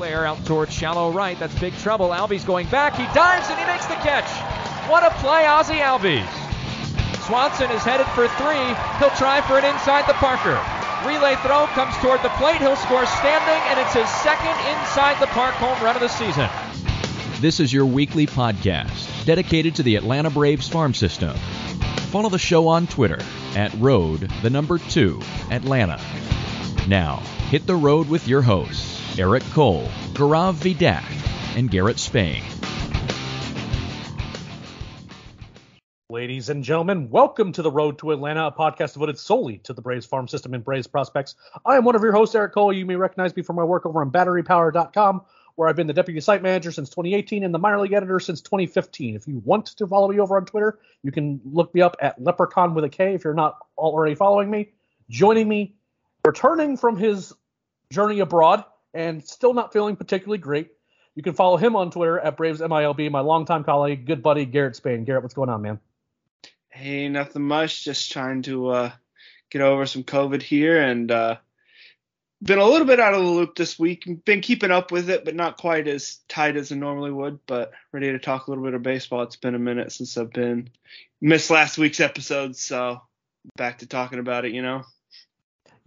Flair out towards shallow right. That's big trouble. Albies going back. He dives and he makes the catch. What a play, Ozzie Albies. Swanson is headed for three. He'll try for an inside the Parker. Relay throw comes toward the plate. He'll score standing, and it's his second inside the park home run of the season. This is your weekly podcast dedicated to the Atlanta Braves farm system. Follow the show on Twitter at road the number two Atlanta. Now hit the road with your hosts. Eric Cole, Gaurav Vidak, and Garrett Spain. Ladies and gentlemen, welcome to the Road to Atlanta, a podcast devoted solely to the Braves farm system and Braves prospects. I am one of your hosts, Eric Cole. You may recognize me from my work over on batterypower.com, where I've been the deputy site manager since 2018 and the minor league editor since 2015. If you want to follow me over on Twitter, you can look me up at Leprechaun with a K if you're not already following me. Joining me, returning from his journey abroad, and still not feeling particularly great. You can follow him on Twitter at Braves MILB, my longtime colleague, good buddy Garrett Spain. Garrett, what's going on, man? Hey, nothing much. Just trying to uh, get over some COVID here, and uh, been a little bit out of the loop this week. Been keeping up with it, but not quite as tight as I normally would. But ready to talk a little bit of baseball. It's been a minute since I've been missed last week's episode, so back to talking about it. You know.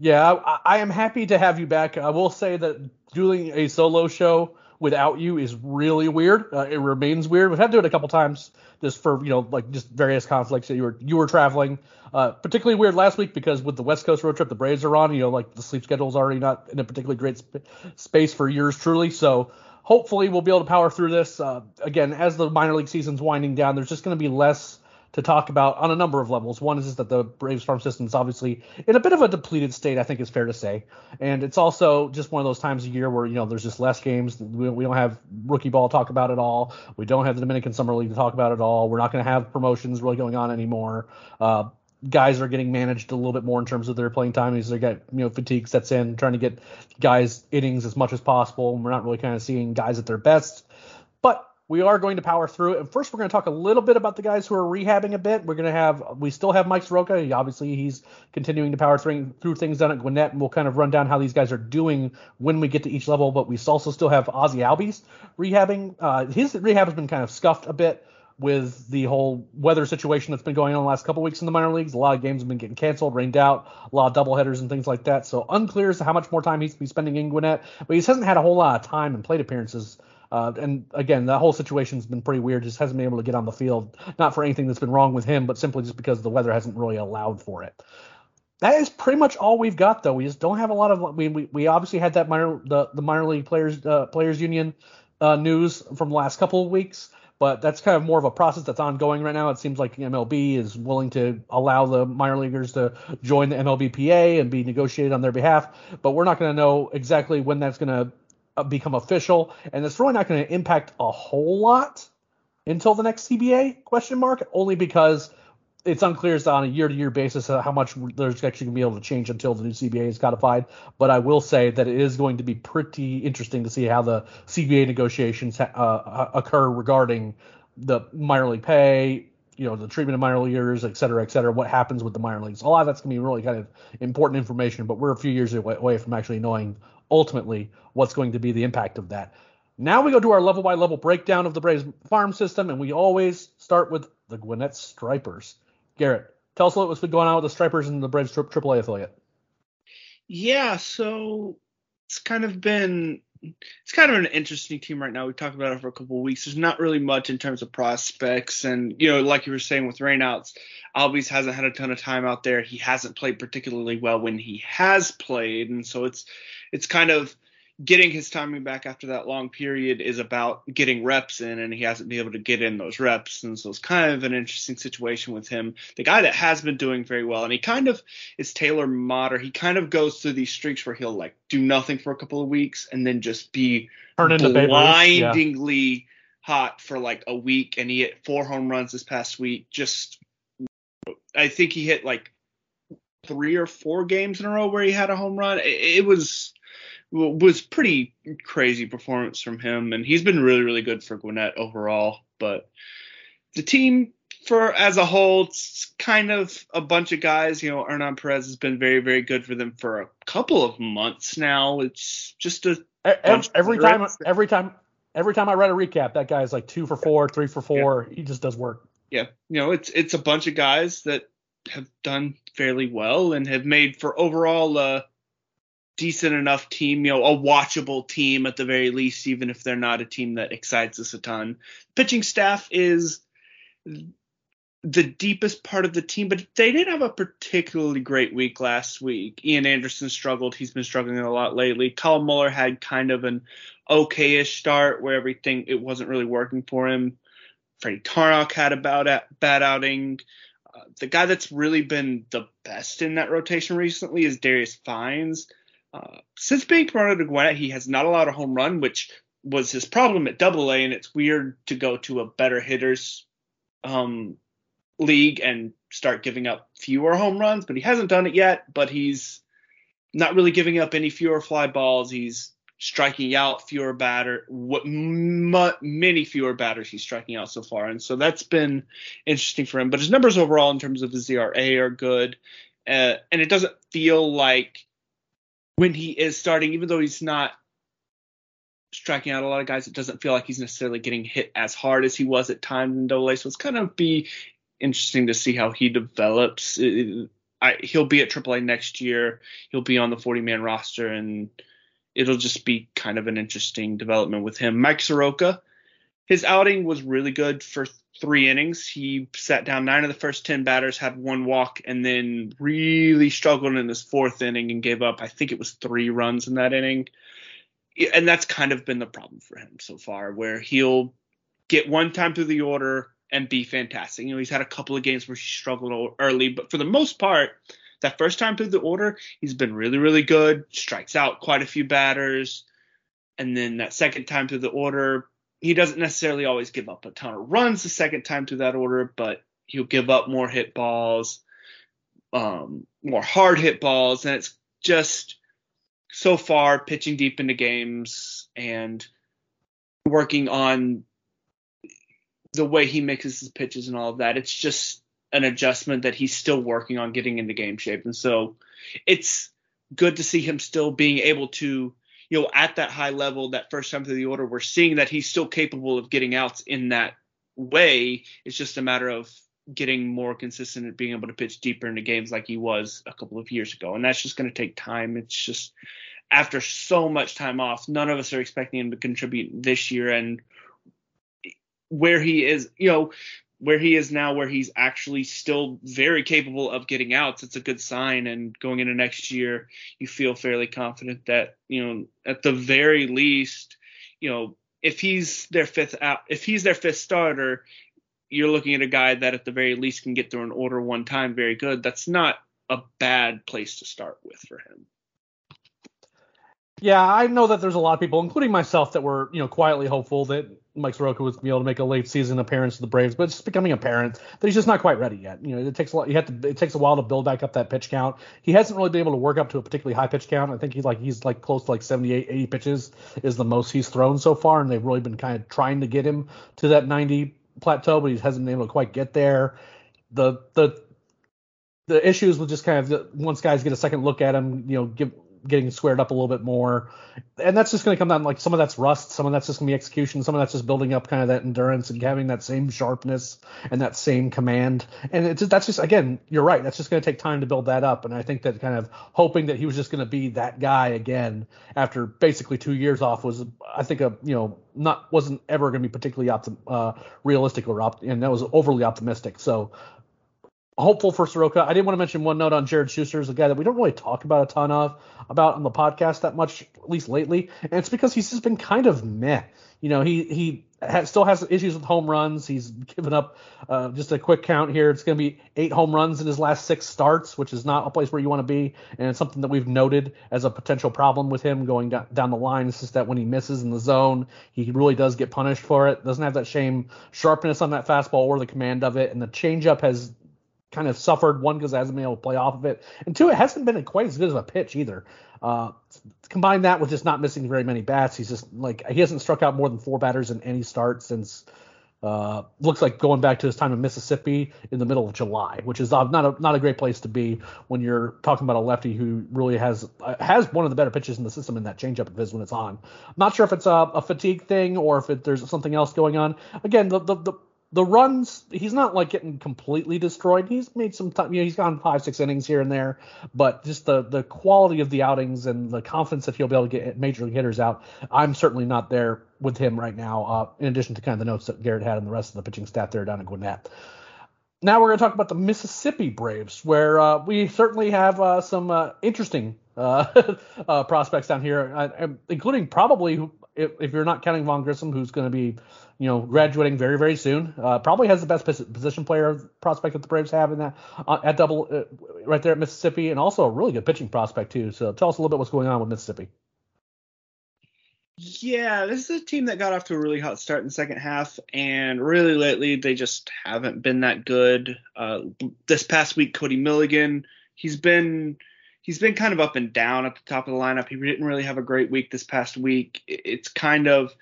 Yeah, I, I, am happy to have you back. I will say that doing a solo show without you is really weird. Uh, it remains weird. We've had to do it a couple times just for you know like just various conflicts that you were you were traveling. Uh, particularly weird last week because with the West Coast road trip the Braves are on, you know like the sleep schedule is already not in a particularly great sp- space for yours truly. So hopefully we'll be able to power through this. Uh, again, as the minor league season's winding down, there's just going to be less to talk about on a number of levels. One is, that the Braves farm system is obviously in a bit of a depleted state, I think is fair to say. And it's also just one of those times a year where, you know, there's just less games. We, we don't have rookie ball talk about at all. We don't have the Dominican Summer League to talk about at all. We're not going to have promotions really going on anymore. Uh, guys are getting managed a little bit more in terms of their playing time as they get you know fatigue sets in, trying to get guys innings as much as possible. And we're not really kind of seeing guys at their best. But we are going to power through it. And first, we're going to talk a little bit about the guys who are rehabbing a bit. We're going to have, we still have Mike Soroka. He, obviously, he's continuing to power through, through things down at Gwinnett, and we'll kind of run down how these guys are doing when we get to each level. But we also still have Ozzie Albies rehabbing. Uh, his rehab has been kind of scuffed a bit with the whole weather situation that's been going on the last couple weeks in the minor leagues. A lot of games have been getting canceled, rained out, a lot of doubleheaders and things like that. So unclear as to how much more time he's be spending in Gwinnett, but he hasn't had a whole lot of time and plate appearances uh, and again, that whole situation's been pretty weird. Just hasn't been able to get on the field, not for anything that's been wrong with him, but simply just because the weather hasn't really allowed for it. That is pretty much all we've got, though. We just don't have a lot of. We we, we obviously had that minor the, the minor league players uh, players union uh, news from the last couple of weeks, but that's kind of more of a process that's ongoing right now. It seems like MLB is willing to allow the minor leaguers to join the MLBPA and be negotiated on their behalf, but we're not going to know exactly when that's going to become official, and it's really not going to impact a whole lot until the next CBA question mark. Only because it's unclear as on a year-to-year basis how much there's actually going to be able to change until the new CBA is codified. But I will say that it is going to be pretty interesting to see how the CBA negotiations uh, occur regarding the minor league pay, you know, the treatment of minor leaguers, et cetera, et cetera, what happens with the minor leagues. A lot of that's going to be really kind of important information, but we're a few years away from actually knowing ultimately what's going to be the impact of that. Now we go to our level by level breakdown of the Braves farm system, and we always start with the Gwinnett Stripers. Garrett, tell us what's been going on with the Stripers and the Braves AAA affiliate. Yeah, so it's kind of been it's kind of an interesting team right now. We talked about it for a couple of weeks. There's not really much in terms of prospects, and you know, like you were saying with rainouts, Albies hasn't had a ton of time out there. He hasn't played particularly well when he has played, and so it's it's kind of getting his timing back after that long period is about getting reps in, and he hasn't been able to get in those reps. And so it's kind of an interesting situation with him. The guy that has been doing very well, and he kind of is Taylor Motter. He kind of goes through these streaks where he'll like do nothing for a couple of weeks and then just be blindingly yeah. hot for like a week. And he hit four home runs this past week. Just, I think he hit like three or four games in a row where he had a home run. It, it was was pretty crazy performance from him, and he's been really really good for Gwinnett overall. But the team for as a whole, it's kind of a bunch of guys. You know, Hernan Perez has been very very good for them for a couple of months now. It's just a every, every time every time every time I read a recap, that guy is like two for four, three for four. Yeah. He just does work. Yeah, you know, it's it's a bunch of guys that have done fairly well and have made for overall uh, decent enough team, you know, a watchable team at the very least, even if they're not a team that excites us a ton. Pitching staff is the deepest part of the team, but they didn't have a particularly great week last week. Ian Anderson struggled. He's been struggling a lot lately. Kyle Muller had kind of an okayish start where everything it wasn't really working for him. Freddie Tarnok had a bad, bad outing. Uh, the guy that's really been the best in that rotation recently is Darius Vines. Uh, since being promoted to Gwinnett, he has not allowed a home run, which was his problem at Double A, and it's weird to go to a better hitters um, league and start giving up fewer home runs. But he hasn't done it yet. But he's not really giving up any fewer fly balls. He's striking out fewer batter, what m- many fewer batters he's striking out so far, and so that's been interesting for him. But his numbers overall in terms of his ERA are good, uh, and it doesn't feel like when he is starting, even though he's not striking out a lot of guys, it doesn't feel like he's necessarily getting hit as hard as he was at times in Double A. So it's kind of be interesting to see how he develops. I, he'll be at AAA next year. He'll be on the 40 man roster, and it'll just be kind of an interesting development with him. Mike Soroka, his outing was really good for three innings. He sat down nine of the first 10 batters, had one walk, and then really struggled in his fourth inning and gave up, I think it was three runs in that inning. And that's kind of been the problem for him so far, where he'll get one time through the order and be fantastic. You know, he's had a couple of games where he struggled early, but for the most part, that first time through the order, he's been really, really good, strikes out quite a few batters. And then that second time through the order, he doesn't necessarily always give up a ton of runs the second time through that order, but he'll give up more hit balls, um, more hard hit balls, and it's just so far pitching deep into games and working on the way he mixes his pitches and all of that. It's just an adjustment that he's still working on getting into game shape, and so it's good to see him still being able to you know, at that high level, that first time through the order, we're seeing that he's still capable of getting outs in that way. It's just a matter of getting more consistent at being able to pitch deeper into games like he was a couple of years ago. And that's just going to take time. It's just after so much time off, none of us are expecting him to contribute this year. And where he is, you know, where he is now, where he's actually still very capable of getting outs, it's a good sign. And going into next year, you feel fairly confident that, you know, at the very least, you know, if he's their fifth out, if he's their fifth starter, you're looking at a guy that at the very least can get through an order one time very good. That's not a bad place to start with for him. Yeah, I know that there's a lot of people, including myself, that were you know quietly hopeful that Mike Soroka was be able to make a late season appearance to the Braves, but it's becoming apparent that he's just not quite ready yet. You know, it takes a lot. You have to. It takes a while to build back up that pitch count. He hasn't really been able to work up to a particularly high pitch count. I think he's like he's like close to like 78, 80 pitches is the most he's thrown so far, and they've really been kind of trying to get him to that 90 plateau, but he hasn't been able to quite get there. The the the issues with just kind of once guys get a second look at him, you know, give getting squared up a little bit more, and that's just going to come down like some of that's rust, some of that's just going to be execution, some of that's just building up kind of that endurance and having that same sharpness and that same command. And it's that's just again, you're right. That's just going to take time to build that up. And I think that kind of hoping that he was just going to be that guy again after basically two years off was, I think, a you know not wasn't ever going to be particularly optim, uh, realistic or opt, and that was overly optimistic. So hopeful for Soroka. I did want to mention one note on Jared Shuster, is a guy that we don't really talk about a ton of about on the podcast that much, at least lately, and it's because he's just been kind of meh. You know, he he has, still has issues with home runs. He's given up uh, just a quick count here. It's going to be eight home runs in his last six starts, which is not a place where you want to be, and it's something that we've noted as a potential problem with him going down, down the line. It's just that when he misses in the zone, he really does get punished for it. Doesn't have that same sharpness on that fastball or the command of it, and the changeup has kind of suffered. One because it hasn't been able to play off of it, and two, it hasn't been quite as good as a pitch either. Uh, combine that with just not missing very many bats. He's just like he hasn't struck out more than four batters in any start since uh, looks like going back to his time in Mississippi in the middle of July, which is not a not a great place to be when you're talking about a lefty who really has uh, has one of the better pitches in the system in that changeup of his when it's on. I'm not sure if it's a, a fatigue thing or if it, there's something else going on. Again, the the the runs, he's not like getting completely destroyed. He's made some time, you know, he's gone five, six innings here and there, but just the the quality of the outings and the confidence that he'll be able to get major league hitters out, I'm certainly not there with him right now. Uh, in addition to kind of the notes that Garrett had and the rest of the pitching staff there down at Gwinnett. Now we're going to talk about the Mississippi Braves, where uh, we certainly have uh, some uh, interesting uh, uh, prospects down here, including probably if, if, you're not counting Vaughn Grissom, who's going to be you know, graduating very, very soon. Uh, probably has the best position player prospect that the Braves have in that uh, at double uh, right there at Mississippi, and also a really good pitching prospect too. So tell us a little bit what's going on with Mississippi. Yeah, this is a team that got off to a really hot start in the second half, and really lately they just haven't been that good. Uh, this past week, Cody Milligan, he's been he's been kind of up and down at the top of the lineup. He didn't really have a great week this past week. It's kind of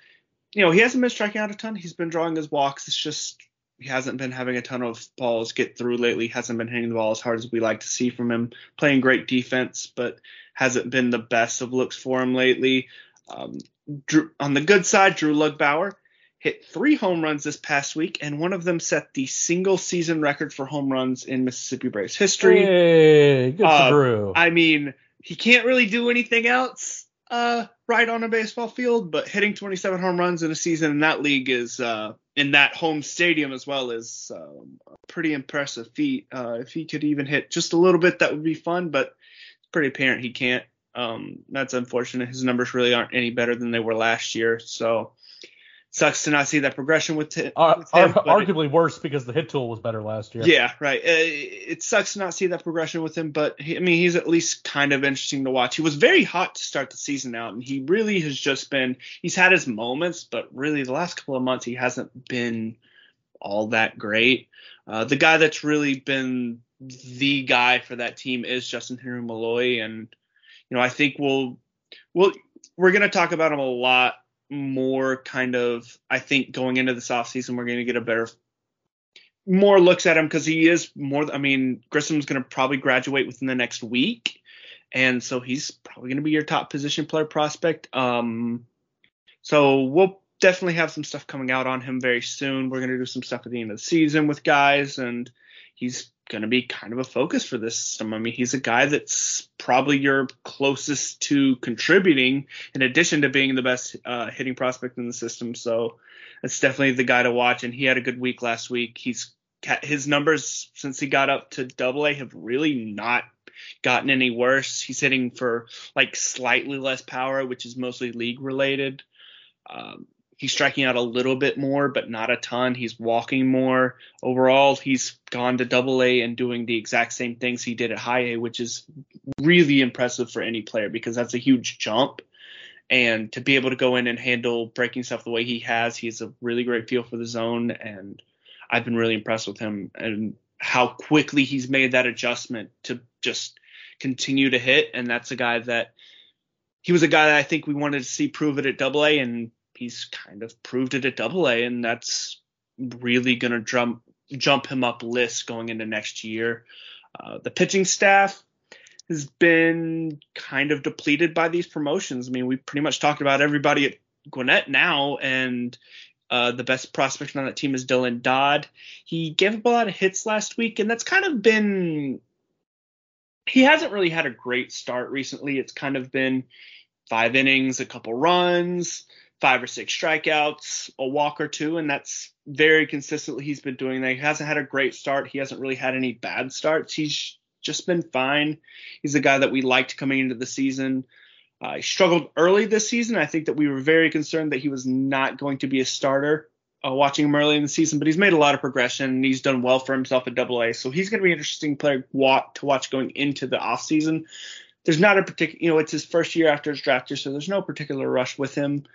you know, he hasn't been striking out a ton. He's been drawing his walks. It's just he hasn't been having a ton of balls get through lately. Hasn't been hitting the ball as hard as we like to see from him. Playing great defense, but hasn't been the best of looks for him lately. Um, Drew, on the good side, Drew Lugbauer hit three home runs this past week, and one of them set the single season record for home runs in Mississippi Braves history. Hey, good uh, for Drew. I mean, he can't really do anything else uh, right on a baseball field, but hitting 27 home runs in a season in that league is uh, in that home stadium as well is um, a pretty impressive feat. Uh, if he could even hit just a little bit, that would be fun, but it's pretty apparent he can't. Um, that's unfortunate. His numbers really aren't any better than they were last year. So sucks to not see that progression with, t- uh, with him. arguably it, worse because the hit tool was better last year. Yeah, right. Uh, it sucks to not see that progression with him, but he, I mean, he's at least kind of interesting to watch. He was very hot to start the season out, and he really has just been. He's had his moments, but really the last couple of months he hasn't been all that great. Uh, the guy that's really been the guy for that team is Justyn-Henry Malloy, and you know I think we'll we'll we're gonna talk about him a lot more kind of I think going into this offseason we're going to get a better more looks at him because he is more I mean Grissom's going to probably graduate within the next week. And so he's probably going to be your top position player prospect. Um so we'll definitely have some stuff coming out on him very soon. We're going to do some stuff at the end of the season with guys and he's going to be kind of a focus for this system. I mean, he's a guy that's probably your closest to contributing in addition to being the best uh, hitting prospect in the system. So it's definitely the guy to watch. And he had a good week last week. He's his numbers since he got up to double A have really not gotten any worse. He's hitting for like slightly less power, which is mostly league related. Um, he's striking out a little bit more, but not a ton. He's walking more. Overall, he's gone to double A and doing the exact same things he did at high A, which is really impressive for any player because that's a huge jump. And to be able to go in and handle breaking stuff the way he has, he has a really great feel for the zone. And I've been really impressed with him and how quickly he's made that adjustment to just continue to hit. And that's a guy that he was a guy that I think we wanted to see prove it at double A and he's kind of proved it at double A, and that's really going to jump jump him up list going into next year. Uh, the pitching staff has been kind of depleted by these promotions. I mean, we pretty much talked about everybody at Gwinnett now, and uh, the best prospect on that team is Dylan Dodd. He gave up a lot of hits last week, and that's kind of been. He hasn't really had a great start recently. It's kind of been five innings, a couple runs, five or six strikeouts, a walk or two, and that's very consistently he's been doing that. He hasn't had a great start. He hasn't really had any bad starts. He's just been fine. He's a guy that we liked coming into the season. Uh, he struggled early this season. I think that we were very concerned that he was not going to be a starter uh, watching him early in the season, but he's made a lot of progression and he's done well for himself at Double A. So he's going to be an interesting player to watch going into the offseason. There's not a particular, you know, it's his first year after his draft year, so there's no particular rush with him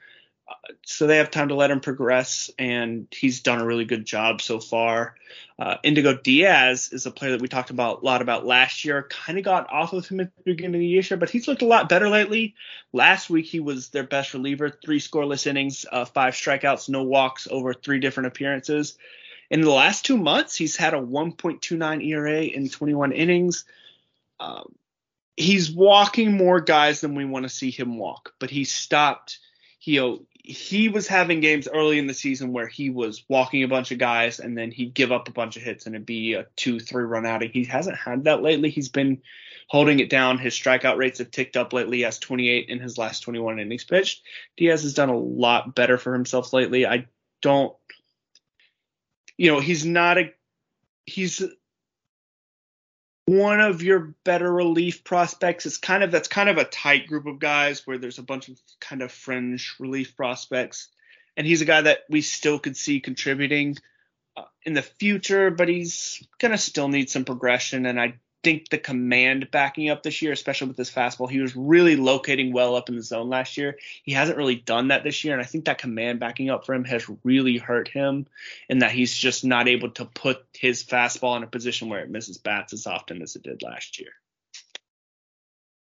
so they have time to let him progress, and he's done a really good job so far. Uh, Indigo Diaz is a player that we talked about a lot about last year. Kind of got off of him at the beginning of the year, but he's looked a lot better lately. Last week he was their best reliever, three scoreless innings, uh, five strikeouts, no walks over three different appearances. In the last two months, he's had a 1.29 ERA in 21 innings. Um, he's walking more guys than we want to see him walk, but he stopped. He he was having games early in the season where he was walking a bunch of guys and then he'd give up a bunch of hits and it'd be a two, three run outing. He hasn't had that lately. He's been holding it down. His strikeout rates have ticked up lately. He has 28 in his last 21 innings pitched. Diaz has done a lot better for himself lately. I don't, you know, he's not a, he's one of your better relief prospects. It's kind of that's kind of a tight group of guys where there's a bunch of kind of fringe relief prospects, and he's a guy that we still could see contributing uh, in the future, but he's gonna still need some progression. And I think the command backing up this year, especially with his fastball, he was really locating well up in the zone last year. He hasn't really done that this year, and I think that command backing up for him has really hurt him, in that he's just not able to put his fastball in a position where it misses bats as often as it did last year.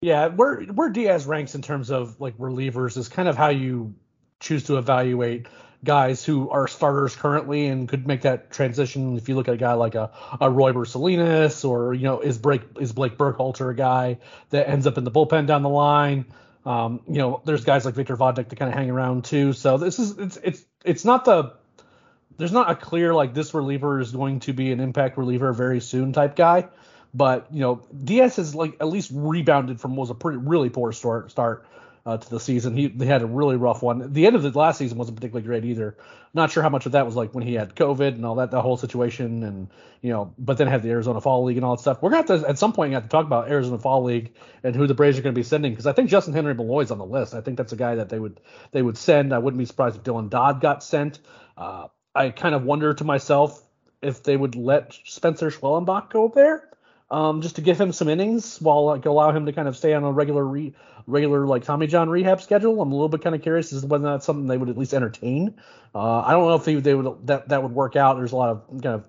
Yeah, where where Diaz ranks in terms of like relievers is kind of how you choose to evaluate guys who are starters currently and could make that transition. If you look at a guy like a, a Royber Salinas or, you know, is Blake, is Blake Burkhalter a guy that ends up in the bullpen down the line? Um, you know, there's guys like Victor Vodnik to kind of hang around too. So this is, it's, it's, it's not the, there's not a clear like this reliever is going to be an impact reliever very soon type guy. But, you know, Diaz has like at least rebounded from what was a pretty, really poor start, start uh, to the season. He they had a really rough one. The end of the last season wasn't particularly great either. Not sure how much of that was like when he had COVID and all that, that whole situation, and you know, but then had the Arizona Fall League and all that stuff. We're gonna have to at some point have to talk about Arizona Fall League and who the Braves are going to be sending because I think Justyn-Henry Malloy's on the list. I think that's a guy that they would they would send. I wouldn't be surprised if Dylan Dodd got sent. Uh, I kind of wonder to myself if they would let Spencer Schwellenbach go there um, just to give him some innings while like allow him to kind of stay on a regular re- regular like Tommy John rehab schedule. I'm a little bit kind of curious as to whether that's something they would at least entertain. Uh, I don't know if they, they would that that would work out. There's a lot of kind of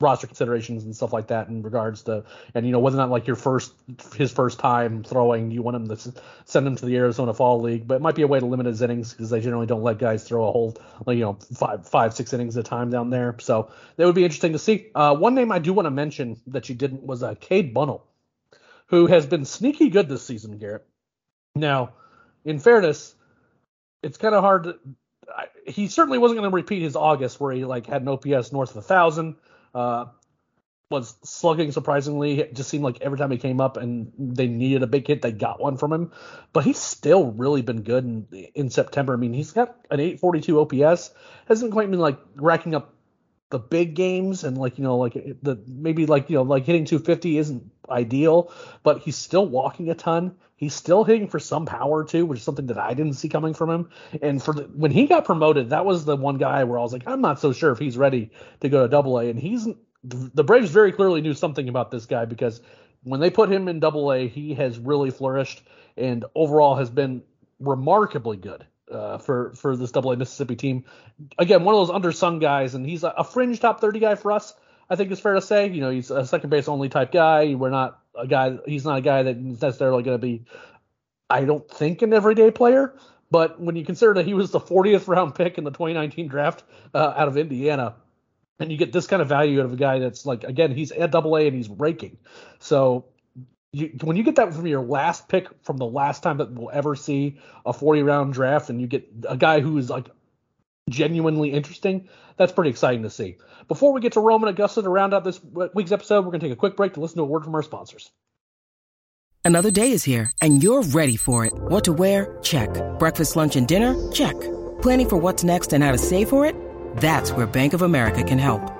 roster considerations and stuff like that in regards to and you know or not like your first his first time throwing you want him to send him to the Arizona Fall League but it might be a way to limit his innings because they generally don't let guys throw a whole like you know five five six innings at a time down there. So that would be interesting to see. Uh, one name I do want to mention that you didn't was uh, Cade Bunnell who has been sneaky good this season Garrett. Now in fairness it's kind of hard to I, he certainly wasn't going to repeat his August where he like had an OPS north of a thousand uh, was slugging surprisingly. It just seemed like every time he came up and they needed a big hit, they got one from him. But he's still really been good in, in September. I mean, he's got an 842 OPS. Hasn't quite been like racking up the big games and like you know like the maybe like you know like hitting 250 isn't ideal, but he's still walking a ton. He's still hitting for some power too, which is something that I didn't see coming from him. And for the, when he got promoted, that was the one guy where I was like, I'm not so sure if he's ready to go to Double A. And he's the Braves very clearly knew something about this guy because when they put him in Double A, he has really flourished and overall has been remarkably good. Uh, for for this Double A Mississippi team, again, one of those undersung guys, and he's a, a fringe top 30 guy for us. I think it's fair to say. You know, he's a second base only type guy. We're not a guy. He's not a guy that's necessarily going to be. I don't think an everyday player, but when you consider that he was the 40th round pick in the 2019 draft uh, out of Indiana, and you get this kind of value out of a guy that's like again he's at Double A and he's raking. So you, when you get that from your last pick from the last time that we'll ever see a 40 round draft, and you get a guy who is like genuinely interesting, that's pretty exciting to see. Before we get to Rome and Augusta to round out this week's episode, we're going to take a quick break to listen to a word from our sponsors. Another day is here, and you're ready for it. What to wear? Check. Breakfast, lunch, and dinner? Check. Planning for what's next and how to save for it? That's where Bank of America can help.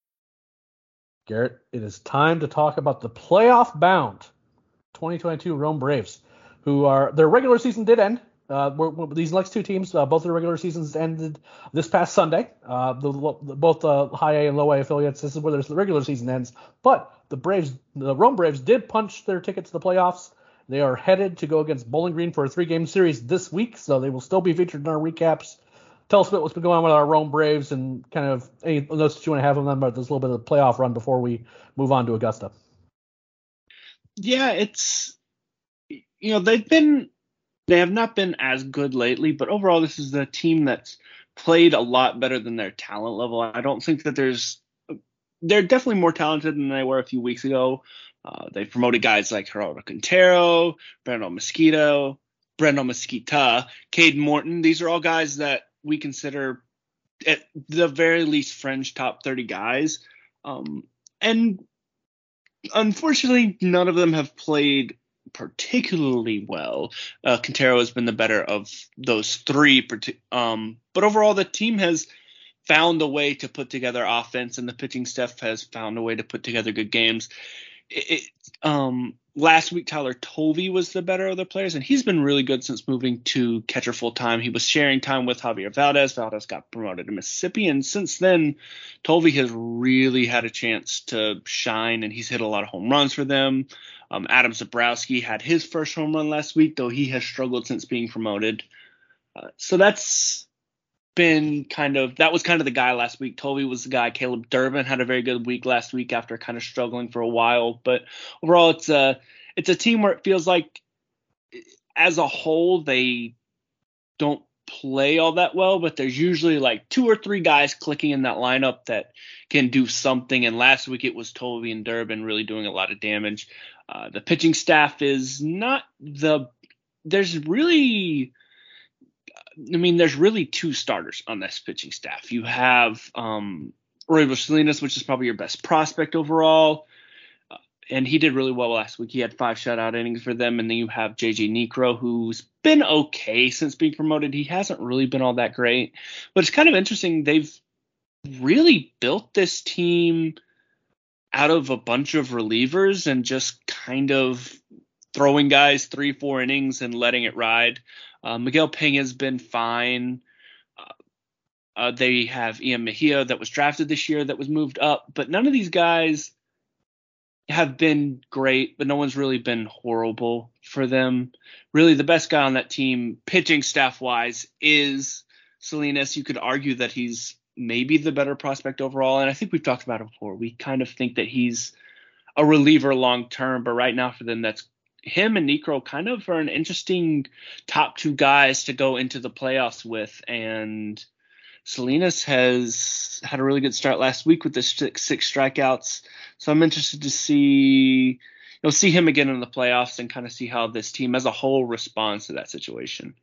Garrett, it is time to talk about the playoff bound 2022 Rome Braves, who are their regular season did end. Uh, we're, we're, these next two teams, uh, both their regular seasons ended this past Sunday. Uh, the, the, both the high A and low A affiliates. This is where the regular season ends. But the Braves, the Rome Braves, did punch their ticket to the playoffs. They are headed to go against Bowling Green for a three-game series this week, so they will still be featured in our recaps tell us what's been going on with our Rome Braves and kind of any notes that you want to have on them about this little bit of the playoff run before we move on to Augusta. Yeah, it's you know they've been they have not been as good lately, but overall this is a team that's played a lot better than their talent level. I don't think that there's they're definitely more talented than they were a few weeks ago. Uh, they promoted guys like Gerardo Quintero, Brando Mosquito, Brando Mezquita, Cade Morton. These are all guys that we consider at the very least fringe top 30 guys. Um, and unfortunately, none of them have played particularly well. Uh, Quintero has been the better of those three. Um, but overall, the team has found a way to put together offense, and the pitching staff has found a way to put together good games. It, um, last week Tyler Tolve was the better of the players, and he's been really good since moving to catcher full time. He was sharing time with Javier Valdez. Valdez got promoted to Mississippi, and since then, Tovey has really had a chance to shine, and he's hit a lot of home runs for them. Um, Adam Zebrowski had his first home run last week, though he has struggled since being promoted. Uh, so that's been kind of that was kind of the guy last week. Tolve was the guy. Caleb Durbin had a very good week last week after kind of struggling for a while. But overall, it's a it's a team where it feels like as a whole they don't play all that well, but there's usually like two or three guys clicking in that lineup that can do something. And last week it was Tolve and Durbin really doing a lot of damage. Uh, the pitching staff is not the there's really I mean, there's really two starters on this pitching staff. You have um, Roy Salinas, which is probably your best prospect overall, uh, and he did really well last week. He had five shutout innings for them, and then you have JJ Niekro, who's been okay since being promoted. He hasn't really been all that great, but it's kind of interesting. They've really built this team out of a bunch of relievers and just kind of throwing guys three, four innings and letting it ride. Uh, Miguel Pena has been fine. Uh, uh, they have Ian Mejia that was drafted this year that was moved up, but none of these guys have been great, but no one's really been horrible for them. Really, the best guy on that team, pitching staff wise, is Salinas. You could argue that he's maybe the better prospect overall, and I think we've talked about it before. We kind of think that he's a reliever long term, but right now for them, that's him and Niekro kind of are an interesting top two guys to go into the playoffs with. And Salinas has had a really good start last week with the six, six strikeouts. So I'm interested to see you'll see him again in the playoffs and kind of see how this team as a whole responds to that situation.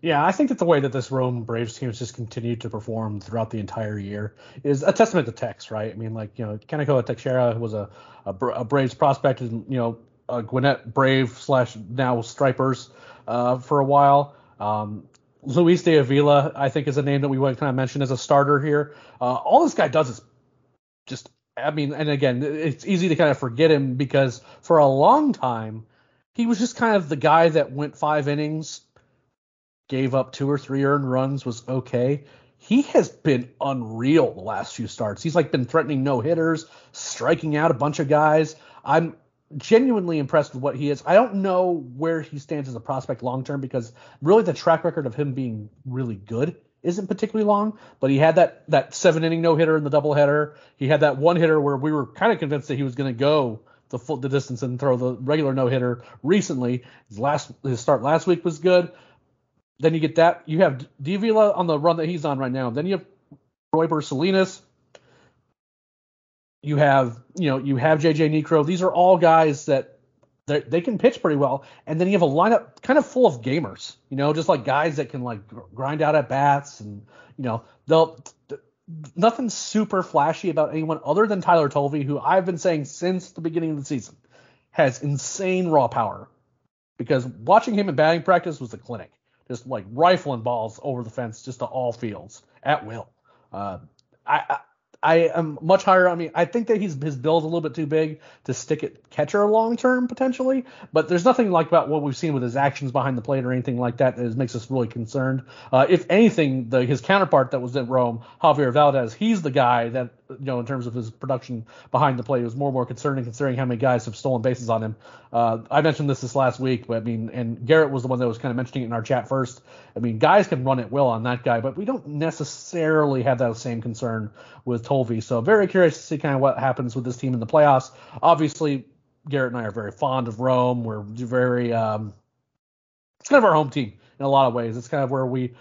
Yeah, I think that the way that this Rome Braves team has just continued to perform throughout the entire year is a testament to Tex, right? I mean, like you know, Kanekoa Texeira was a, a Braves prospect, and you know, uh, Gwinnett Brave slash now Stripers uh, for a while. Um, Luis de Avila, I think, is a name that we want to kind of mention as a starter here. Uh, all this guy does is just, I mean, and again, it's easy to kind of forget him because for a long time, he was just kind of the guy that went five innings, gave up two or three earned runs, was okay. He has been unreal the last few starts. He's like been threatening no hitters, striking out a bunch of guys. I'm genuinely impressed with what he is. I don't know where he stands as a prospect long term because really the track record of him being really good isn't particularly long. But he had that that seven inning no hitter in the doubleheader. He had that one hitter where we were kind of convinced that he was going to go the full the distance and throw the regular no hitter recently. His last his start last week was good. Then you get that you have De Avila on the run that he's on right now. Then you have Royber Salinas you have you know you have JJ Niekro. These are all guys that they can pitch pretty well, and then you have a lineup kind of full of gamers. You know, just like guys that can like grind out at bats, and you know they'll. Nothing super flashy about anyone other than Tyler Tolve, who I've been saying since the beginning of the season has insane raw power. Because watching him in batting practice was a clinic, just like rifling balls over the fence, just to all fields at will. Uh, I, I am much higher. I mean, I think that he's his build a little bit too big to stick at catcher long term potentially, but there's nothing like about what we've seen with his actions behind the plate or anything like that that makes us really concerned. Uh, if anything, the, his counterpart that was in Rome, Javier Valdez, he's the guy that you know in terms of his production behind the plate it was more and more concerning considering how many guys have stolen bases on him. Uh, I mentioned this this last week, but I mean, and Garrett was the one that was kind of mentioning it in our chat first. I mean, guys can run it well on that guy, but we don't necessarily have that same concern with Tolve. So very curious to see kind of what happens with this team in the playoffs. Obviously, Garrett and I are very fond of Rome. We're very um, it's kind of our home team in a lot of ways. It's kind of where we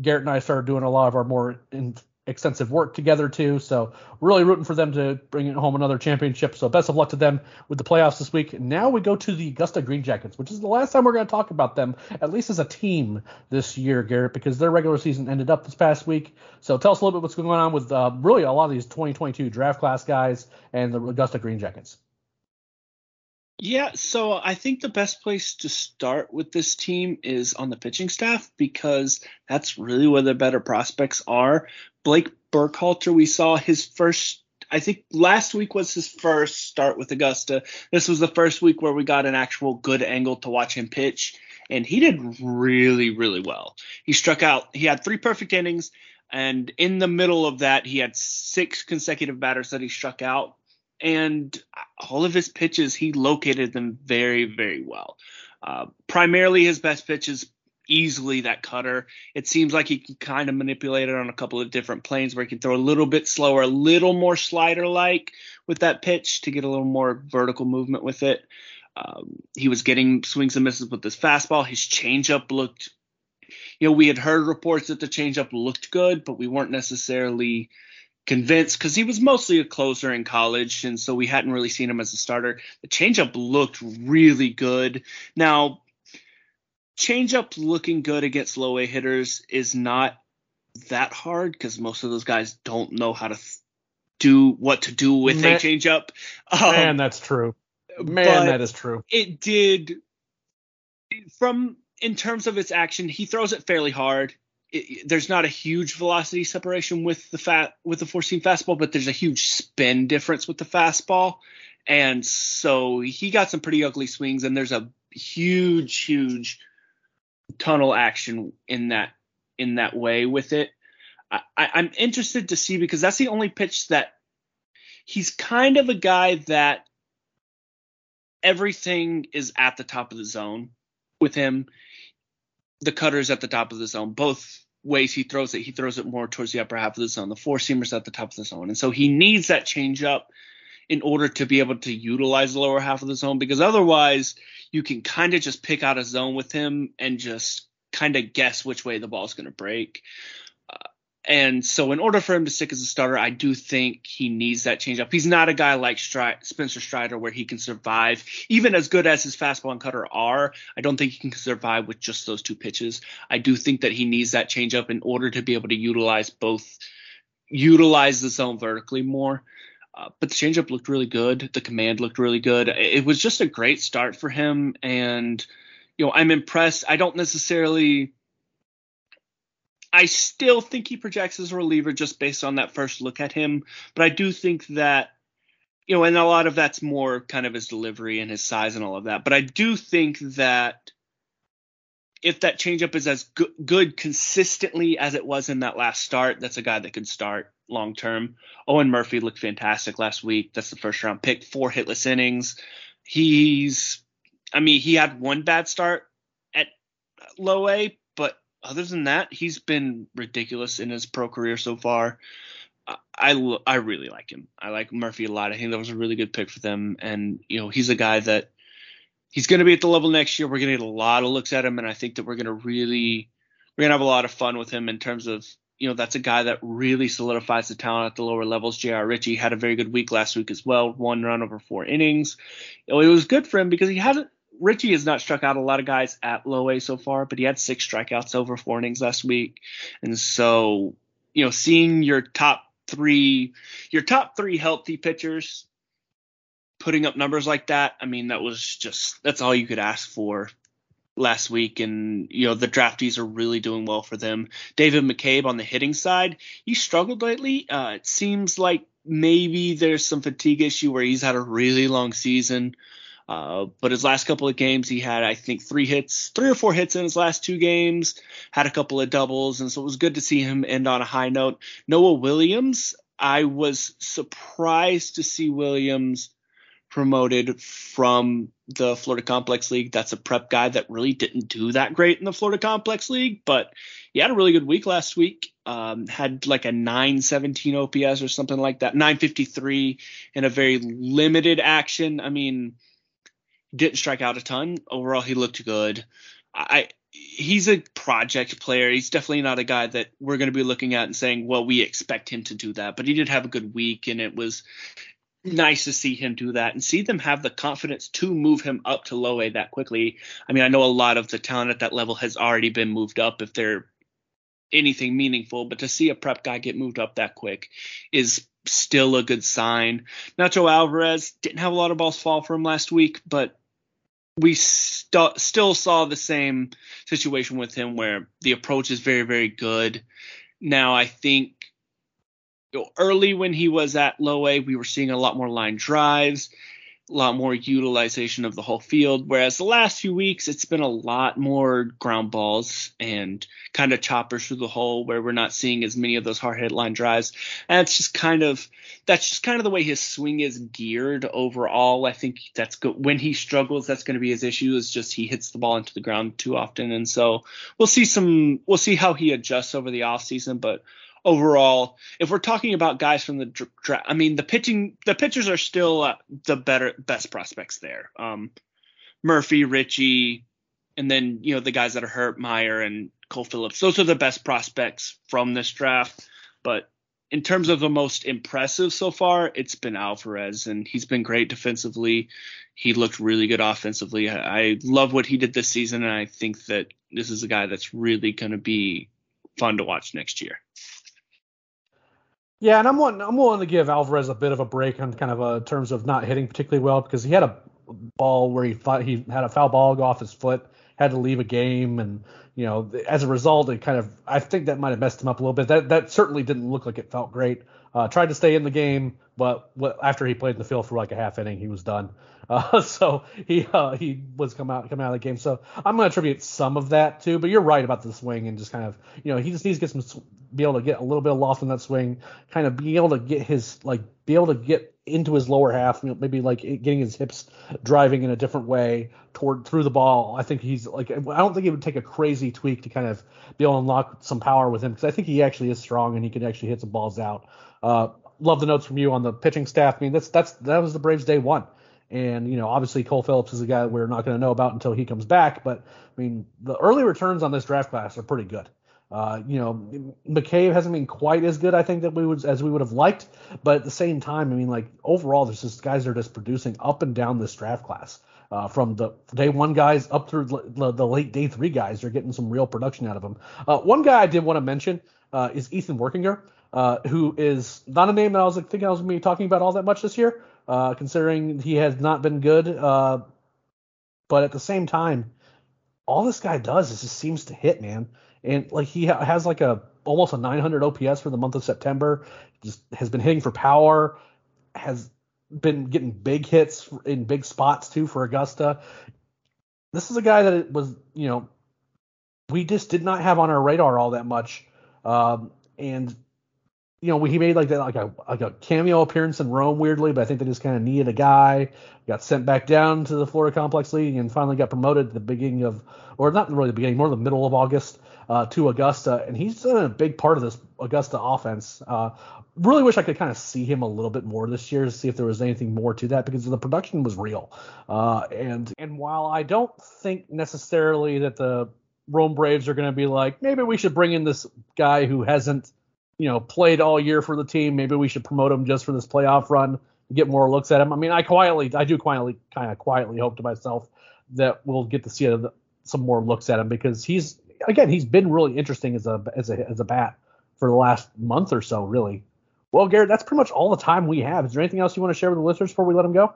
Garrett and I started doing a lot of our more in, extensive work together too. So really rooting for them to bring home another championship. So best of luck to them with the playoffs this week. Now we go to the Augusta GreenJackets, which is the last time we're going to talk about them, at least as a team this year, Garrett, because their regular season ended up this past week. So tell us a little bit what's going on with uh, really a lot of these 2022 draft class guys and the Augusta GreenJackets. Yeah, so I think the best place to start with this team is on the pitching staff because that's really where the better prospects are. Blake Burkhalter, we saw his first I think last week was his first start with Augusta. This was the first week where we got an actual good angle to watch him pitch, and he did really, really well. He struck out, he had three perfect innings, and in the middle of that, he had six consecutive batters that he struck out and all of his pitches, he located them very, very well. Uh, primarily, his best pitch is easily that cutter. It seems like he can kind of manipulate it on a couple of different planes where he can throw a little bit slower, a little more slider like with that pitch to get a little more vertical movement with it. Um, he was getting swings and misses with his fastball. His changeup looked, you know, we had heard reports that the changeup looked good, but we weren't necessarily convinced because he was mostly a closer in college, and so we hadn't really seen him as a starter. The changeup looked really good. Now, changeup looking good against low A hitters is not that hard because most of those guys don't know how to th- do what to do with man, a changeup. Um, man, that's true. Man, that is true. It did from in terms of its action, he throws it fairly hard it, there's not a huge velocity separation with the fat with the four seam fastball, but there's a huge spin difference with the fastball, and so he got some pretty ugly swings, and there's a huge, huge tunnel action in that in that way with it. I, I'm interested to see because that's the only pitch that he's kind of a guy that everything is at the top of the zone with him the cutter's at the top of the zone. Both ways he throws it, he throws it more towards the upper half of the zone. The four seamer's at the top of the zone. And so he needs that change up in order to be able to utilize the lower half of the zone because otherwise you can kind of just pick out a zone with him and just kind of guess which way the ball's going to break. And so, in order for him to stick as a starter, I do think he needs that changeup. He's not a guy like Stri- Spencer Strider where he can survive, even as good as his fastball and cutter are. I don't think he can survive with just those two pitches. I do think that he needs that changeup in order to be able to utilize both, utilize the zone vertically more. Uh, but the changeup looked really good. The command looked really good. It was just a great start for him, and you know I'm impressed. I don't necessarily I still think he projects as a reliever just based on that first look at him, but I do think that you know, and a lot of that's more kind of his delivery and his size and all of that. But I do think that if that changeup is as good, good consistently as it was in that last start, that's a guy that could start long term. Owen Murphy looked fantastic last week. That's the first round pick, four hitless innings. He's, I mean, he had one bad start at low A, but other than that, he's been ridiculous in his pro career so far. I, I really like him. I like Murphy a lot. I think that was a really good pick for them. And, you know, he's a guy that he's going to be at the level next year. We're going to get a lot of looks at him. And I think that we're going to really, we're going to have a lot of fun with him in terms of, you know, that's a guy that really solidifies the talent at the lower levels. J.R. Ritchie had a very good week last week as well. One run over four innings. You know, it was good for him because he hasn't, Ritchie has not struck out a lot of guys at low A so far, but he had six strikeouts over four innings last week. And so, you know, seeing your top three, your top three healthy pitchers putting up numbers like that, I mean, that was just, that's all you could ask for last week. And, you know, the draftees are really doing well for them. David McCabe on the hitting side, he struggled lately. Uh, it seems like maybe there's some fatigue issue where he's had a really long season. Uh, but his last couple of games, he had, I think, three hits, three or four hits in his last two games, had a couple of doubles. And so it was good to see him end on a high note. Noah Williams, I was surprised to see Williams promoted from the Florida Complex League. That's a prep guy that really didn't do that great in the Florida Complex League, but he had a really good week last week. Um, had like a 917 OPS or something like that, 953 in a very limited action. I mean, didn't strike out a ton. Overall, he looked good. I he's a project player. He's definitely not a guy that we're going to be looking at and saying, well, we expect him to do that. But he did have a good week, and it was nice to see him do that and see them have the confidence to move him up to low A that quickly. I mean, I know a lot of the talent at that level has already been moved up if they're anything meaningful, but to see a prep guy get moved up that quick is still a good sign. Nacho Alvarez didn't have a lot of balls fall for him last week, but we st- still saw the same situation with him where the approach is very, very good. Now, I think early when he was at low A, we were seeing a lot more line drives lot more utilization of the whole field. Whereas the last few weeks, it's been a lot more ground balls and kind of choppers through the hole where we're not seeing as many of those hard hit line drives. And it's just kind of, that's just kind of the way his swing is geared overall. I think that's good. When he struggles, that's going to be his issue is just he hits the ball into the ground too often. And so we'll see some, we'll see how he adjusts over the offseason. But overall, if we're talking about guys from the draft, I mean the pitching, the pitchers are still uh, the better, best prospects there. Um, Murphy, Ritchie, and then you know the guys that are hurt, Meyer and Cole Phillips. Those are the best prospects from this draft. But in terms of the most impressive so far, it's been Alvarez, and he's been great defensively. He looked really good offensively. I, I love what he did this season, and I think that this is a guy that's really going to be fun to watch next year. Yeah, and I'm willing, I'm willing to give Alvarez a bit of a break on kind of a terms of not hitting particularly well because he had a ball where he thought he had a foul ball go off his foot, had to leave a game, and you know as a result, it kind of I think that might have messed him up a little bit. That that certainly didn't look like it felt great. Uh, tried to stay in the game, but after he played in the field for like a half inning, he was done. Uh, so he uh, he was come out coming out of the game. So I'm going to attribute some of that too. But you're right about the swing and just kind of you know he just needs to get some be able to get a little bit of loft in that swing, kind of be able to get his like be able to get into his lower half, maybe like getting his hips driving in a different way toward through the ball. I think he's like I don't think it would take a crazy tweak to kind of be able to unlock some power with him because I think he actually is strong and he can actually hit some balls out. Uh, love the notes from you on the pitching staff. I mean, that's that's that was the Braves' day one. And, you know, obviously Cole Phillips is a guy we're not going to know about until he comes back. But, I mean, the early returns on this draft class are pretty good. Uh, you know, McCabe hasn't been quite as good, I think, that we would as we would have liked. But at the same time, I mean, like overall, there's just guys that are just producing up and down this draft class. Uh, from the day one guys up through the, the, late day three guys, they're getting some real production out of them. Uh, one guy I did want to mention uh, is Ethan Workinger, uh, who is not a name that I was like, thinking I was going to be talking about all that much this year uh, considering he has not been good. Uh, but at the same time, all this guy does is just seems to hit, man. and like he ha- has like a almost a 900 OPS for the month of September. Just has been hitting for power, has been getting big hits in big spots too for Augusta. This is a guy that was, you know, we just did not have on our radar all that much. Um, and you know, he made like that like a like a cameo appearance in Rome weirdly, but I think they just kind of needed a guy. Got sent back down to the Florida Complex League and finally got promoted at the beginning of, or not really the beginning, more the middle of August uh, to Augusta, and he's been a big part of this Augusta offense. Uh, really wish I could kind of see him a little bit more this year to see if there was anything more to that because the production was real. Uh, and and while I don't think necessarily that the Rome Braves are going to be like maybe we should bring in this guy who hasn't you know played all year for the team, maybe we should promote him just for this playoff run, to get more looks at him. I mean, I quietly I do quietly kind of quietly hope to myself that we'll get to see some more looks at him because he's again he's been really interesting as a as a as a bat for the last month or so really. Well, Garrett, that's pretty much all the time we have. Is there anything else you want to share with the listeners before we let them go?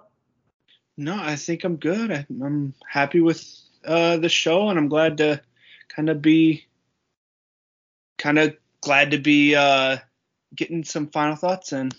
No, I think I'm good. I, am happy with uh, the show, and I'm glad to kind of be kind of glad to be uh, getting some final thoughts in.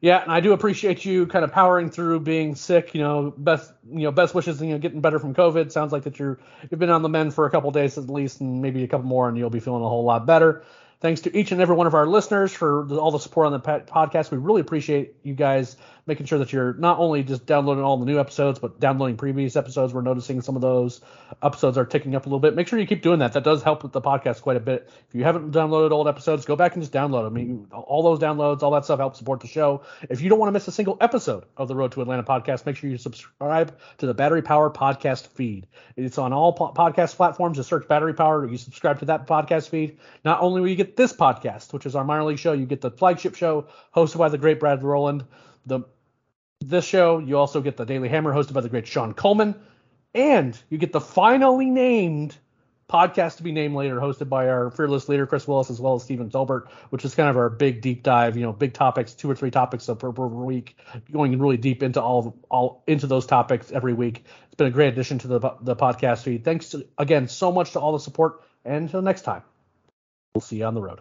Yeah, and I do appreciate you kind of powering through being sick. You know, best you know best wishes. You know, getting better from COVID. Sounds like that you're you've been on the mend for a couple days at least, and maybe a couple more, and you'll be feeling a whole lot better. Thanks to each and every one of our listeners for all the support on the podcast. We really appreciate you guys making sure that you're not only just downloading all the new episodes, but downloading previous episodes. We're noticing some of those episodes are ticking up a little bit. Make sure you keep doing that. That does help with the podcast quite a bit. If you haven't downloaded old episodes, go back and just download them. I mean, all those downloads, all that stuff helps support the show. If you don't want to miss a single episode of the Road to Atlanta podcast, make sure you subscribe to the Battery Power podcast feed. It's on all po- podcast platforms. Just search Battery Power. You subscribe to that podcast feed. Not only will you get this podcast, which is our minor league show, you get the flagship show hosted by the great Brad Rowland. The this show, you also get the Daily Hammer hosted by the great Sean Coleman, and you get the finally named podcast to be named later, hosted by our fearless leader Chris Willis as well as Stephen Tolbert, which is kind of our big deep dive, you know, big topics, two or three topics per, per week, going really deep into all all into those topics every week. It's been a great addition to the the podcast feed. Thanks to, again so much to all the support, and until next time, we'll see you on the road.